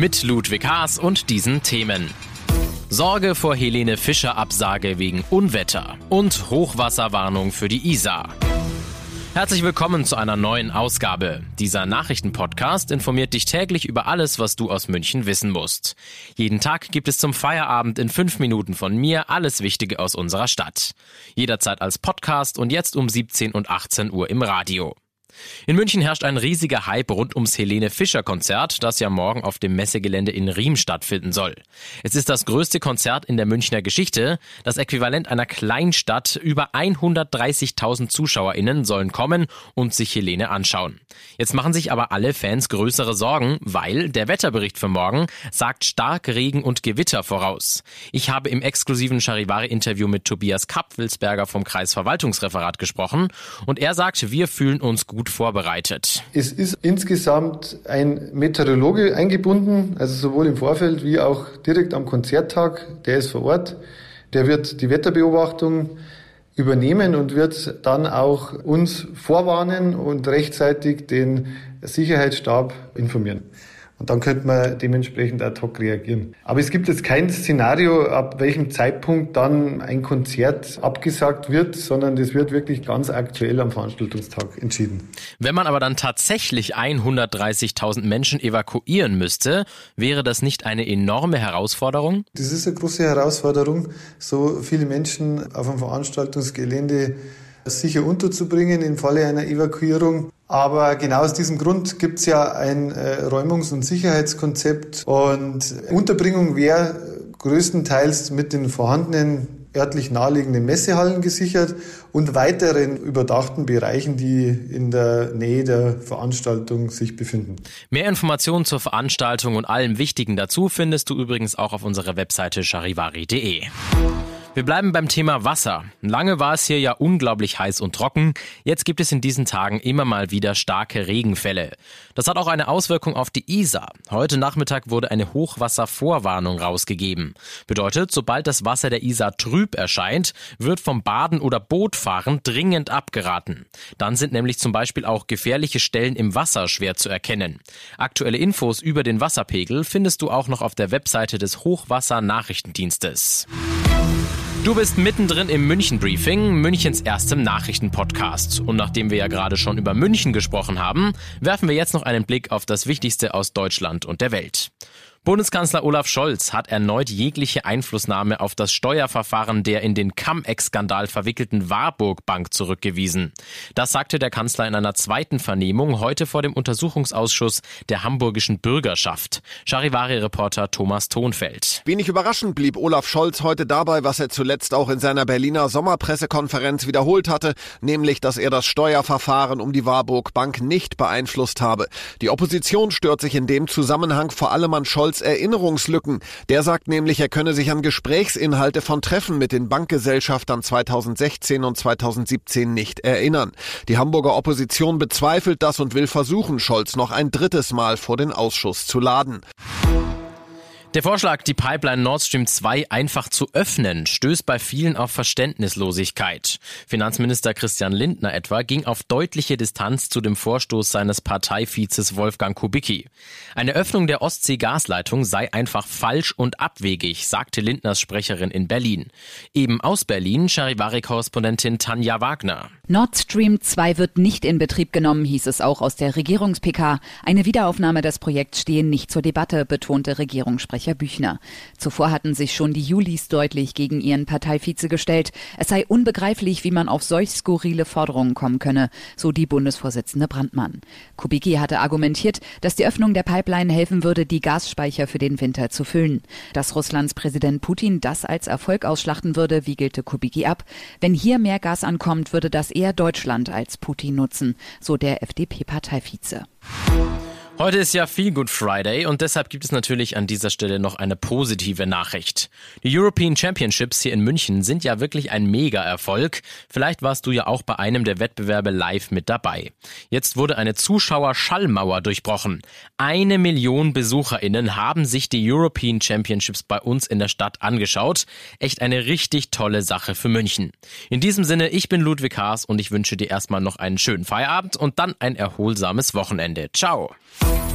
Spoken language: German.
Mit Ludwig Haas und diesen Themen. Sorge vor Helene Fischer Absage wegen Unwetter und Hochwasserwarnung für die Isar. Herzlich willkommen zu einer neuen Ausgabe. Dieser Nachrichtenpodcast informiert dich täglich über alles, was du aus München wissen musst. Jeden Tag gibt es zum Feierabend in fünf Minuten von mir alles Wichtige aus unserer Stadt. Jederzeit als Podcast und jetzt um 17 und 18 Uhr im Radio. In München herrscht ein riesiger Hype rund ums Helene Fischer Konzert, das ja morgen auf dem Messegelände in Riem stattfinden soll. Es ist das größte Konzert in der Münchner Geschichte, das Äquivalent einer Kleinstadt. Über 130.000 ZuschauerInnen sollen kommen und sich Helene anschauen. Jetzt machen sich aber alle Fans größere Sorgen, weil der Wetterbericht für morgen sagt stark Regen und Gewitter voraus. Ich habe im exklusiven Charivari-Interview mit Tobias Kapfelsberger vom Kreisverwaltungsreferat gesprochen und er sagt, wir fühlen uns gut vorbereitet. Es ist insgesamt ein Meteorologe eingebunden, also sowohl im Vorfeld wie auch direkt am Konzerttag. Der ist vor Ort. Der wird die Wetterbeobachtung übernehmen und wird dann auch uns vorwarnen und rechtzeitig den Sicherheitsstab informieren. Und dann könnte man dementsprechend ad hoc reagieren. Aber es gibt jetzt kein Szenario, ab welchem Zeitpunkt dann ein Konzert abgesagt wird, sondern das wird wirklich ganz aktuell am Veranstaltungstag entschieden. Wenn man aber dann tatsächlich 130.000 Menschen evakuieren müsste, wäre das nicht eine enorme Herausforderung? Das ist eine große Herausforderung, so viele Menschen auf einem Veranstaltungsgelände sicher unterzubringen im Falle einer Evakuierung. Aber genau aus diesem Grund gibt es ja ein äh, Räumungs- und Sicherheitskonzept und Unterbringung wäre größtenteils mit den vorhandenen örtlich naheliegenden Messehallen gesichert und weiteren überdachten Bereichen, die in der Nähe der Veranstaltung sich befinden. Mehr Informationen zur Veranstaltung und allem Wichtigen dazu findest du übrigens auch auf unserer Webseite charivari.de. Wir bleiben beim Thema Wasser. Lange war es hier ja unglaublich heiß und trocken. Jetzt gibt es in diesen Tagen immer mal wieder starke Regenfälle. Das hat auch eine Auswirkung auf die Isar. Heute Nachmittag wurde eine Hochwasservorwarnung rausgegeben. Bedeutet, sobald das Wasser der Isar trüb erscheint, wird vom Baden oder Bootfahren dringend abgeraten. Dann sind nämlich zum Beispiel auch gefährliche Stellen im Wasser schwer zu erkennen. Aktuelle Infos über den Wasserpegel findest du auch noch auf der Webseite des Hochwasser-Nachrichtendienstes. Du bist mittendrin im München Briefing, Münchens erstem Nachrichtenpodcast. Und nachdem wir ja gerade schon über München gesprochen haben, werfen wir jetzt noch einen Blick auf das Wichtigste aus Deutschland und der Welt. Bundeskanzler Olaf Scholz hat erneut jegliche Einflussnahme auf das Steuerverfahren der in den Cum-Ex-Skandal verwickelten Warburg Bank zurückgewiesen. Das sagte der Kanzler in einer zweiten Vernehmung heute vor dem Untersuchungsausschuss der hamburgischen Bürgerschaft. Charivari-Reporter Thomas Thonfeld. Wenig überraschend blieb Olaf Scholz heute dabei, was er zuletzt auch in seiner Berliner Sommerpressekonferenz wiederholt hatte, nämlich, dass er das Steuerverfahren um die Warburg Bank nicht beeinflusst habe. Die Opposition stört sich in dem Zusammenhang vor allem an Scholz Scholz Erinnerungslücken. Der sagt nämlich, er könne sich an Gesprächsinhalte von Treffen mit den Bankgesellschaftern 2016 und 2017 nicht erinnern. Die Hamburger Opposition bezweifelt das und will versuchen, Scholz noch ein drittes Mal vor den Ausschuss zu laden. Der Vorschlag, die Pipeline Nord Stream 2 einfach zu öffnen, stößt bei vielen auf Verständnislosigkeit. Finanzminister Christian Lindner etwa ging auf deutliche Distanz zu dem Vorstoß seines Parteivizes Wolfgang Kubicki. Eine Öffnung der Ostsee-Gasleitung sei einfach falsch und abwegig, sagte Lindners Sprecherin in Berlin. Eben aus Berlin Charivari-Korrespondentin Tanja Wagner. Nord Stream 2 wird nicht in Betrieb genommen, hieß es auch aus der Regierungs-PK. Eine Wiederaufnahme des Projekts stehe nicht zur Debatte, betonte Regierungssprecher Sprecher Büchner. Zuvor hatten sich schon die Julis deutlich gegen ihren Parteivize gestellt. Es sei unbegreiflich, wie man auf solch skurrile Forderungen kommen könne, so die Bundesvorsitzende Brandmann. Kubicki hatte argumentiert, dass die Öffnung der Pipeline helfen würde, die Gasspeicher für den Winter zu füllen. Dass Russlands Präsident Putin das als Erfolg ausschlachten würde, wiegelte Kubicki ab. Wenn hier mehr Gas ankommt, würde das eher Deutschland als Putin nutzen, so der FDP-Parteivize. Heute ist ja Feel Good Friday und deshalb gibt es natürlich an dieser Stelle noch eine positive Nachricht. Die European Championships hier in München sind ja wirklich ein Mega-Erfolg. Vielleicht warst du ja auch bei einem der Wettbewerbe live mit dabei. Jetzt wurde eine Zuschauer-Schallmauer durchbrochen. Eine Million BesucherInnen haben sich die European Championships bei uns in der Stadt angeschaut. Echt eine richtig tolle Sache für München. In diesem Sinne, ich bin Ludwig Haas und ich wünsche dir erstmal noch einen schönen Feierabend und dann ein erholsames Wochenende. Ciao!